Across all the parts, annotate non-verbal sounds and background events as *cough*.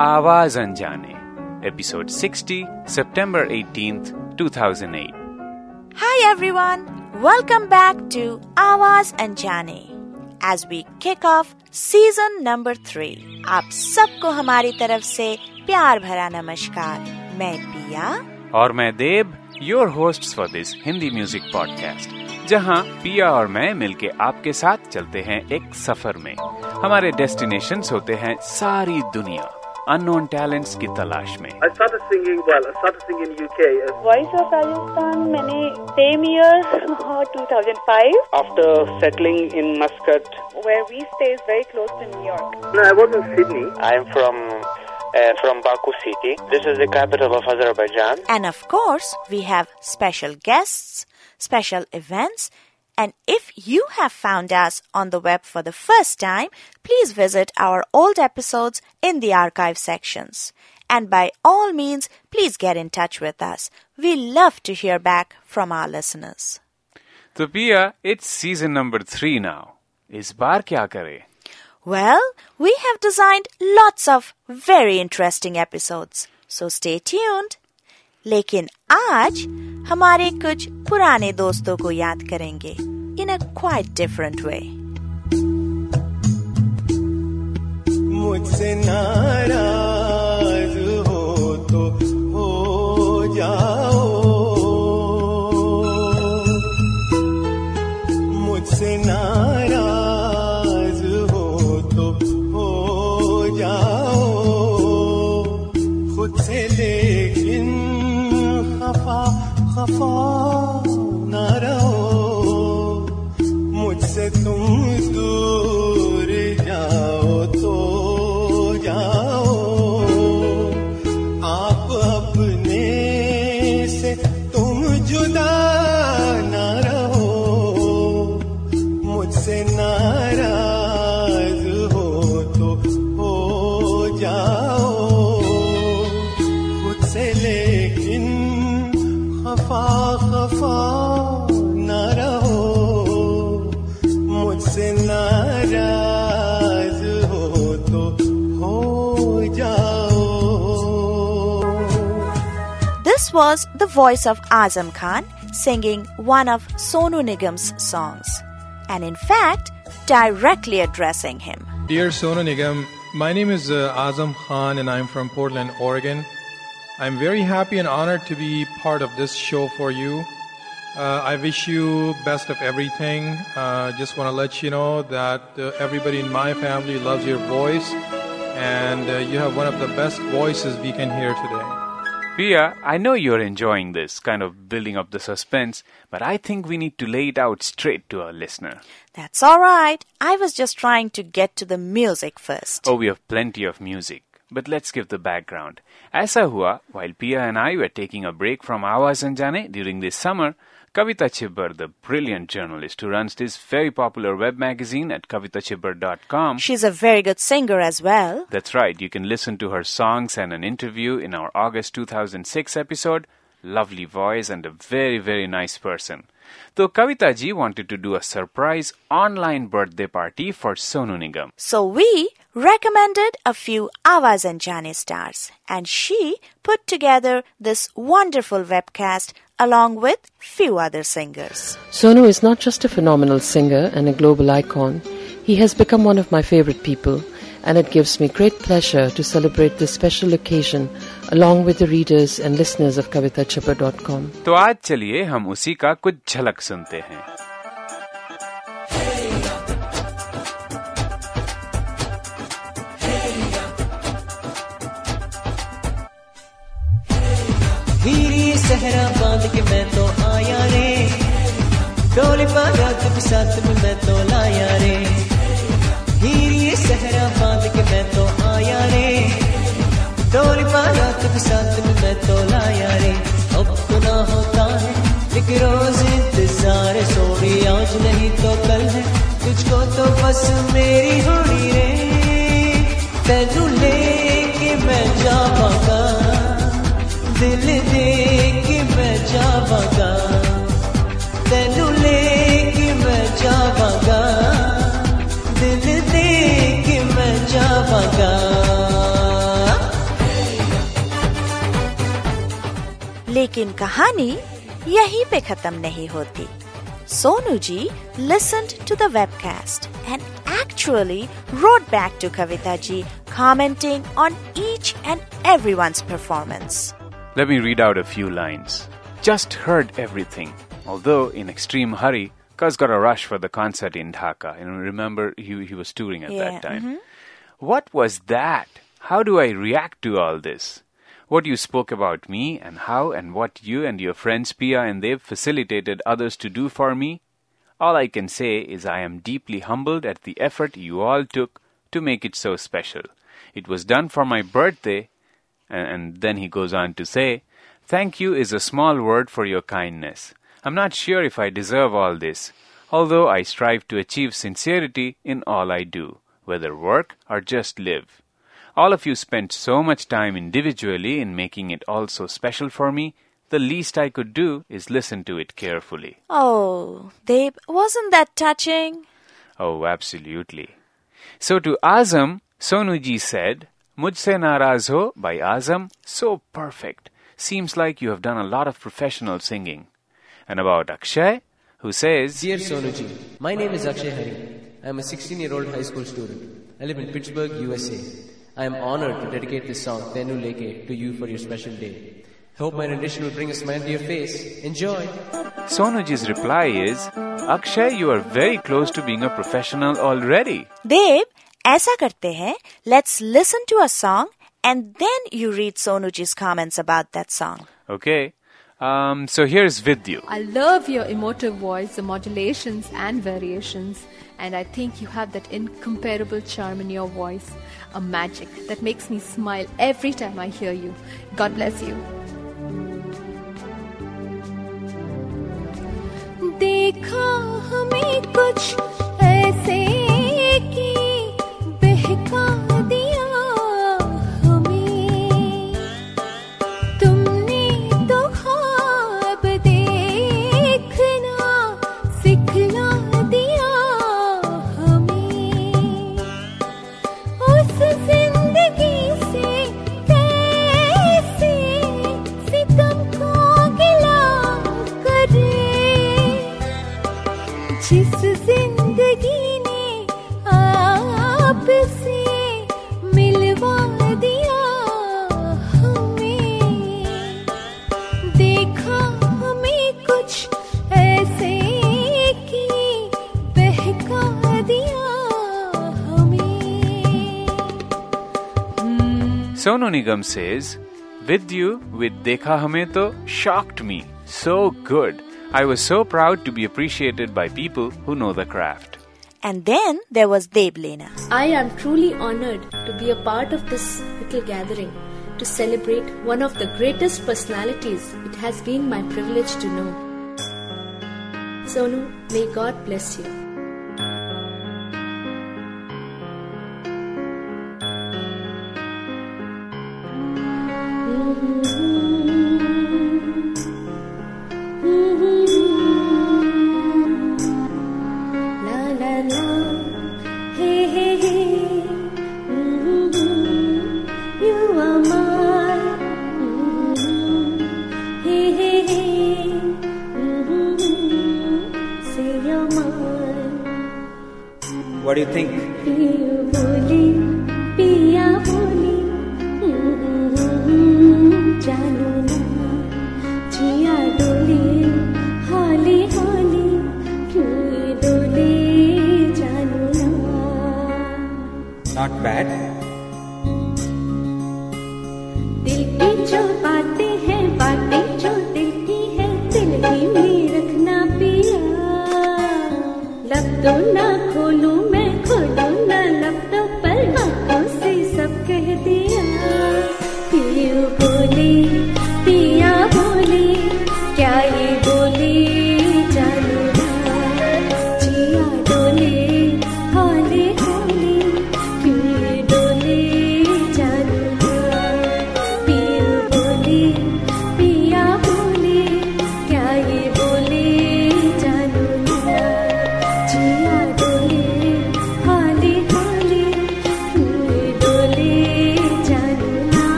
Awaaz Anjaane episode 60 September 18th 2008 Hi everyone, welcome back to Awaz Anjane. As we kick off season number three, आप सबको हमारी तरफ़ से प्यार भरा नमस्कार। मैं पिया। और मैं Dev your host for this Hindi music podcast जहाँ पिया और मैं मिलके आपके साथ चलते हैं एक सफ़र में। हमारे डेस्टिनेशंस होते हैं सारी दुनिया। अननोन टैलेंट्स की तलाश में I started singing, well, I started singing in UK as voice of Rajasthan मैंने same year 2005 after settling in Muscat. where we stay is very close to New York. No, I was in Sydney. I'm from uh, from Baku city. This is the capital of Azerbaijan. And of course, we have special guests, special events, and if you have found us on the web for the first time, please visit our old episodes in the archive sections. And by all means, please get in touch with us. We love to hear back from our listeners. तो पिया it's season number three now इस बार क्या करें Well, we have designed lots of very interesting episodes, so stay tuned. लेकिन आज हमारे कुछ पुराने दोस्तों को याद करेंगे in a quite different way. soon it's good. This was the voice of Azam Khan singing one of Sonu Nigam's songs, and in fact, directly addressing him. Dear Sonu Nigam, my name is uh, Azam Khan and I'm from Portland, Oregon. I'm very happy and honored to be part of this show for you. Uh, I wish you best of everything. Uh, just want to let you know that uh, everybody in my family loves your voice and uh, you have one of the best voices we can hear today. Pia, I know you're enjoying this kind of building up the suspense, but I think we need to lay it out straight to our listener. That's all right. I was just trying to get to the music first. Oh, we have plenty of music. But let's give the background. As while Pia and I were taking a break from Awaaz Anjane during this summer, Kavita Chhibber, the brilliant journalist who runs this very popular web magazine at kavitachibber.com, She's a very good singer as well. That's right. You can listen to her songs and an interview in our August 2006 episode. Lovely voice and a very, very nice person. So Kavita ji wanted to do a surprise online birthday party for Sonu Nigam. So we recommended a few Awaaz Anjane stars, and she put together this wonderful webcast along with few other singers. Sonu is not just a phenomenal singer and a global icon, he has become one of my favorite people, and it gives me great pleasure to celebrate this special occasion along with the readers and listeners of kavitachibber.com. तो आज चलिए हम उसी का कुछ झलक सुनते हैं सहरा बाँध के मैं तो आया रे। डोली बारात के साथ में मैं तो लाया रे। हीरी सहरा बाँध के मैं तो आया रे। डोली बारात के साथ में मैं तो लाया रे। अब तो ना होता है एक रोज इंतज़ार। सोरी आज नहीं तो कल है। तुझको तो बस मेरी होनी रे। तेनू लेके मैं ਦਿਲ ਦੇ ਕੇ ਮੈਂ ਜਾਵਾਂਗਾ ਤੈਨੂੰ ਲੈ ਕੇ ਮੈਂ ਜਾਵਾਂਗਾ ਦਿਲ ਦੇ ਕੇ ਮੈਂ लेकिन कहानी यहीं पे खत्म नहीं होती। Sonu ji listened to the webcast and actually wrote back to Kavita ji commenting on each and everyone's performance. Let me read out a few lines. Just heard everything. Although in extreme hurry, Cuz got a rush for the concert in Dhaka. And remember he, he was touring at Yeah, that time. Mm-hmm. What was that? How do I react to all this? What you spoke about me and how and what you and your friends Pia and they've facilitated others to do for me? All I can say is I am deeply humbled at the effort you all took to make it so special. It was done for my birthday, and, then he goes on to say, Thank you is a small word for your kindness. I'm not sure if I deserve all this, although I strive to achieve sincerity in all I do, whether work or just live. All of you spent so much time individually in making it all so special for me. The least I could do is listen to it carefully. Oh, Deb, wasn't that touching? Oh, absolutely. So to Azam, Sonuji said, Mujhse naraz ho by Azam, so perfect. Seems like you have done a lot of professional singing. And about Akshay, who says, Dear Sonuji, my name is Akshay Hari. I am a 16 year old high school student. I live in Pittsburgh, USA. I am honored to dedicate this song, Tenu Leke, to you for your special day. Hope my rendition will bring a smile to your face. Enjoy! Sonuji's reply is, Akshay, you are very close to being a professional already. Deb, ऐसा करते हैं. Let's listen to a song and then you read Sonuji's comments about that song. Okay. Um, so here's Vidyu. I love your emotive voice, the modulations and variations, and I think you have that incomparable charm in your voice, a magic that makes me smile every time I hear you. God bless you. देखा हमें कुछ Sonu Nigam says, Vidyu with Dekha Hame To shocked me. So good. I was so proud to be appreciated by people who know the craft. And then there was Deblina. I am truly honored to be a part of this little gathering to celebrate one of the greatest personalities it has been my privilege to know. Sonu, may God bless you.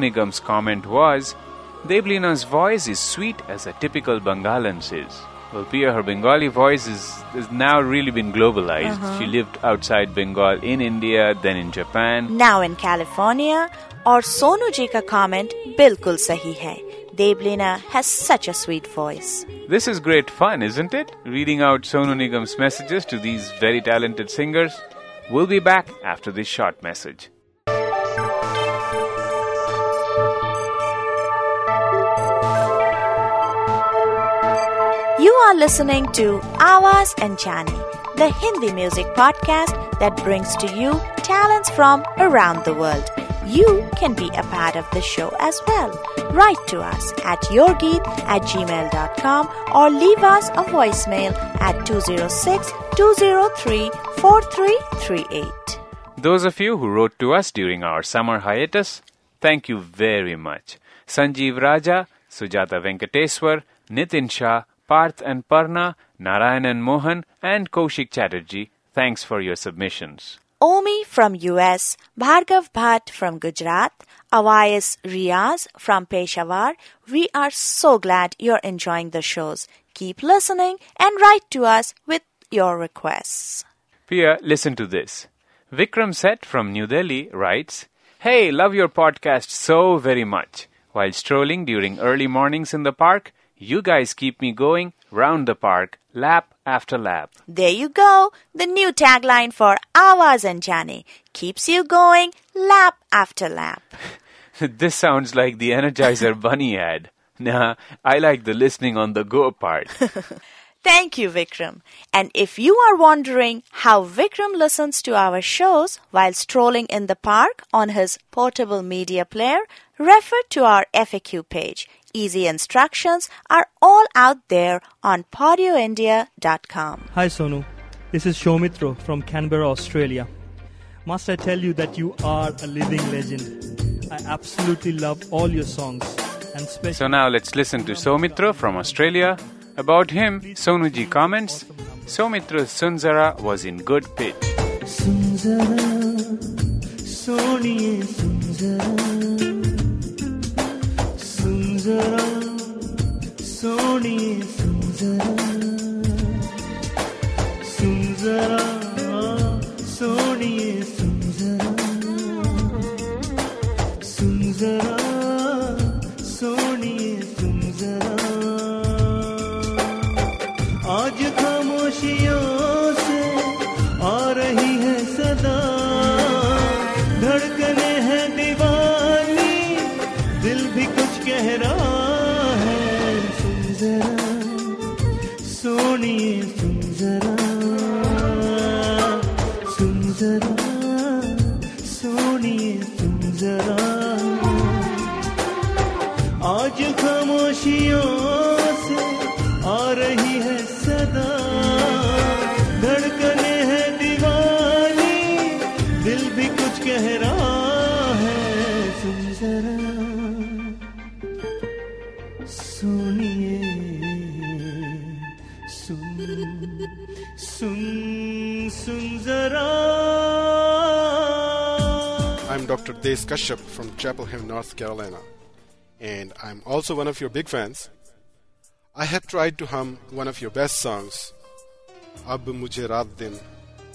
Nigam's comment was, Deblina's voice is sweet as a typical Bengalan's is. Well, Pia, her Bengali voice is, is now really been globalized. Uh-huh. She lived outside Bengal in India, then in Japan. Now in California. Or Sonu ji comment, "Bilkul sahi hai. Deblina has such a sweet voice. This is great fun, isn't it? Reading out Sonu Nigam's messages to these very talented singers. We'll be back after this short message. You are listening to Awaaz Anjane, the Hindi music podcast that brings to you talents from around the world. You can be a part of the show as well. Write to us at yourgeet at gmail.com or leave us a voicemail at 206 203 4338. Those of you who wrote to us during our summer hiatus, thank you very much. Sanjeev Raja, Sujata Venkateswar, Nitin Shah, Parth and Parna, Narayan and Mohan, and Kaushik Chatterjee, thanks for your submissions. Omi from US, Bhargav Bhatt from Gujarat, Awais Riaz from Peshawar. We are so glad you're enjoying the shows. Keep listening and write to us with your requests. Pia, listen to this. Vikram Seth from New Delhi writes, Hey, love your podcast so very much. While strolling during early mornings in the park, you guys keep me going round the park, lap after lap. There you go, the new tagline for Awaaz Anjane keeps you going lap after lap. *laughs* this sounds like the Energizer Bunny ad. Nah, I like the listening on the go part. *laughs* Thank you, Vikram. And if you are wondering how Vikram listens to our shows while strolling in the park on his portable media player, refer to our FAQ page. Easy instructions are all out there on podioindia.com. Hi Sonu, this is Soumitra from Canberra, Australia. Must I tell you that you are a living legend? I absolutely love all your songs and especially So now let's listen to Soumitra from Australia. About him, Sonuji comments Soumitra Sunzara was in good pitch. Sunzara, Soniye Sunzara. Dr. Des Kashyap from Chapel Hill, North Carolina, and I'm also one of your big fans. I have tried to hum one of your best songs, Ab Mujhe Raat Din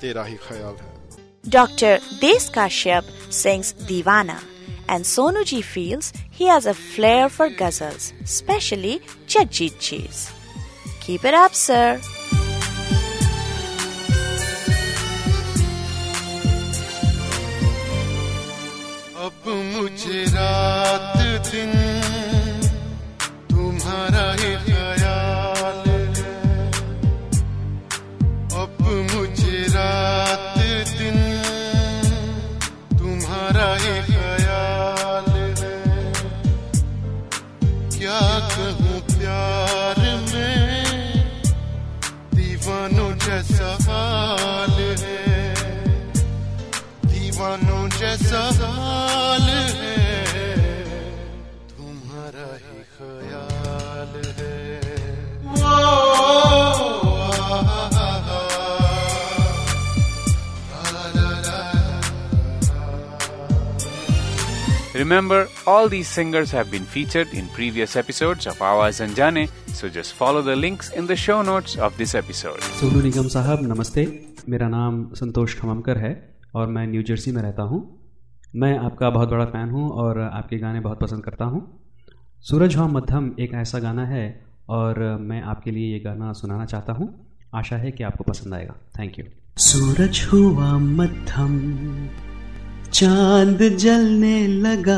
Tera Hi Khayal Hai. Dr. Des Kashyap sings Divana, and Sonuji feels he has a flair for ghazals, especially Jagjit Ji's. Keep it up, sir. दिन तुम्हारा ही ख्याल अब मुझे रात दिन, तुम्हारा ही ख्याल क्या कहूँ प्यार में, दीवानों जैसा हाल है। दीवानों जैसा हाल है Remember, all these singers have been featured in previous episodes of Awaz Anjane, so just follow the links in the show notes of this episode. Sonu Nigam साहब नमस्ते मेरा नाम संतोष खममकर है और मैं न्यू जर्सी में रहता हूँ। मैं आपका बहुत बड़ा फ़ैन हूँ और आपके गाने बहुत पसंद करता हूँ। सूरज हुआ मध्यम एक ऐसा गाना है और मैं आपके लिए ये गाना सुनाना चाहता हूँ। आशा है कि आपको पसंद आएगा। थैंक यू सूरज हुआ मध्यम चाँद जलने लगा,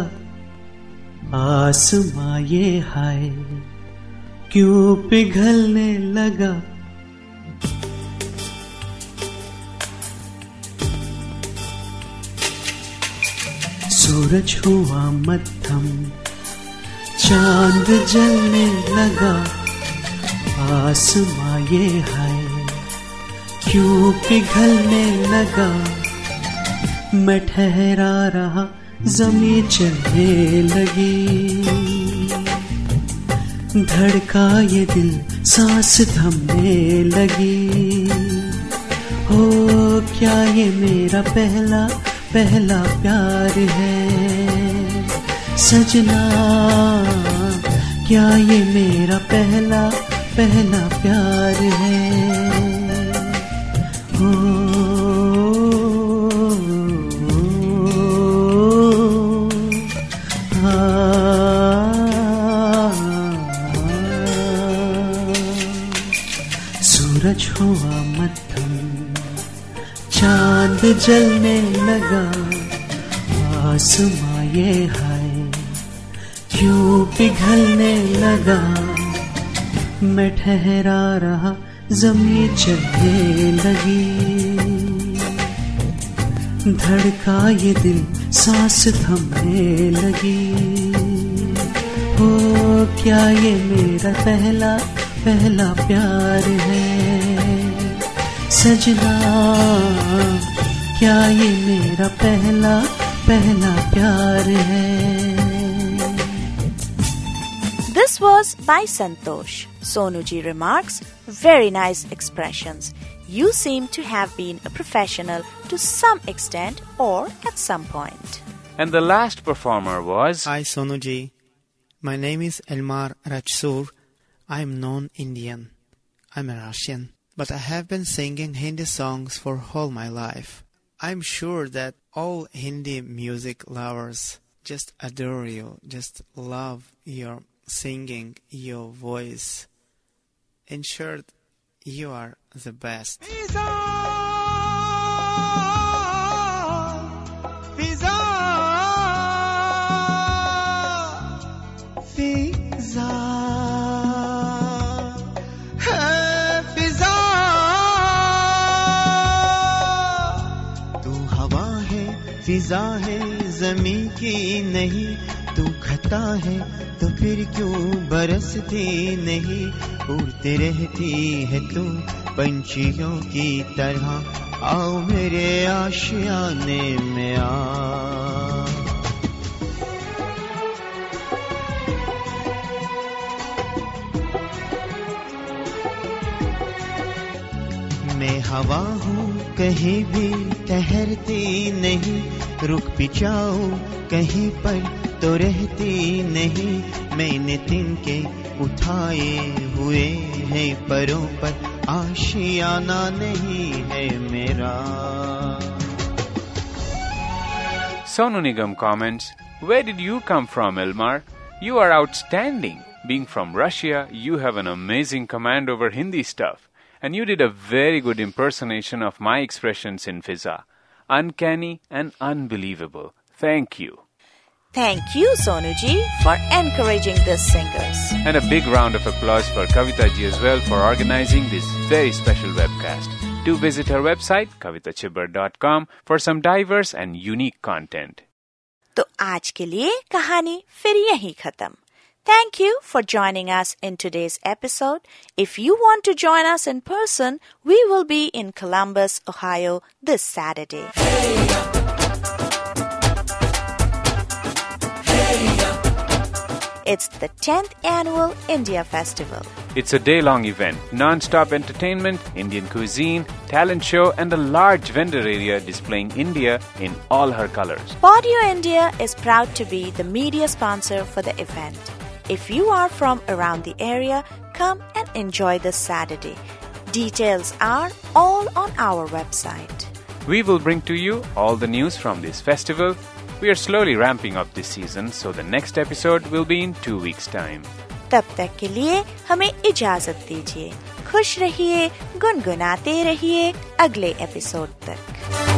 आसमां ये हाय, क्यों पिघलने लगा? सूरज हुआ मध्यम, चाँद जलने लगा, आसमां ये हाय, क्यों पिघलने लगा? मैं ठहरा रहा जमी चलने लगी। धड़का ये दिल, सांस थमने लगी। हो, क्या ये मेरा पहला पहला प्यार है? सजना, क्या ये मेरा पहला पहला प्यार है? चाँद जलने लगा, आसमां ये हाय, क्यों पिघलने लगा? मैं ठहरा रहा, जमी चलने लगी। धड़का ये दिल, सांस थमने लगी। हो क्या ये मेरा पहला पहला प्यार है? सजना क्या ये मेरा पहला पहला प्यार है This was by Santosh. Sonuji remarks, very nice expressions. You seem to have been a professional to some extent or at some point. And the last performer was. Hi Sonuji. My name is Elmar Rajsour. I am non-Indian. I'm a Russian. But I have been singing Hindi songs for all my life. I'm sure that all Hindi music lovers just adore you, just love your singing, your voice. In short, you are the best. फिजा है जमी की नहीं, तू खता है तो फिर क्यों बरसती नहीं? उड़ती रहती है तू पंछियों की तरह, आओ मेरे आशियाने में आ। मैं हवा हूँ, कहीं भी ठहरती नहीं रुक पिचाओ कहीं पर तो रहती नहीं मैंने तिनके उठाए हुए हैं परों पर आशियाना नहीं है मेरा Sonu Nigam comments, Where did you come from, Elmar? You are outstanding. Being from Russia, you have an amazing command over Hindi stuff. And you did a very good impersonation of my expressions in Fiza. Uncanny and unbelievable. Thank you. Thank you, Sonuji, for encouraging these singers. And a big round of applause for Kavita ji as well for organizing this very special webcast. Do visit her website kavitachibber.com for some diverse and unique content. तो आज के लिए कहानी फिर यही खत्म Thank you for joining us in today's episode. If you want to join us in person, we will be in Columbus, Ohio this Saturday. It's the 10th annual India Festival. It's a day long event, non stop entertainment, Indian cuisine, talent show, and a large vendor area displaying India in all her colors. Podio India is proud to be the media sponsor for the event. If you are from around the area, come and enjoy this Saturday. Details are all on our website. We will bring to you all the news from this festival. We are slowly ramping up this season, so the next episode will be in two weeks' time. तब तक के लिए हमें इजाजत दीजिए खुश रहिए गुनगुनाते रहिए अगले एपिसोड तक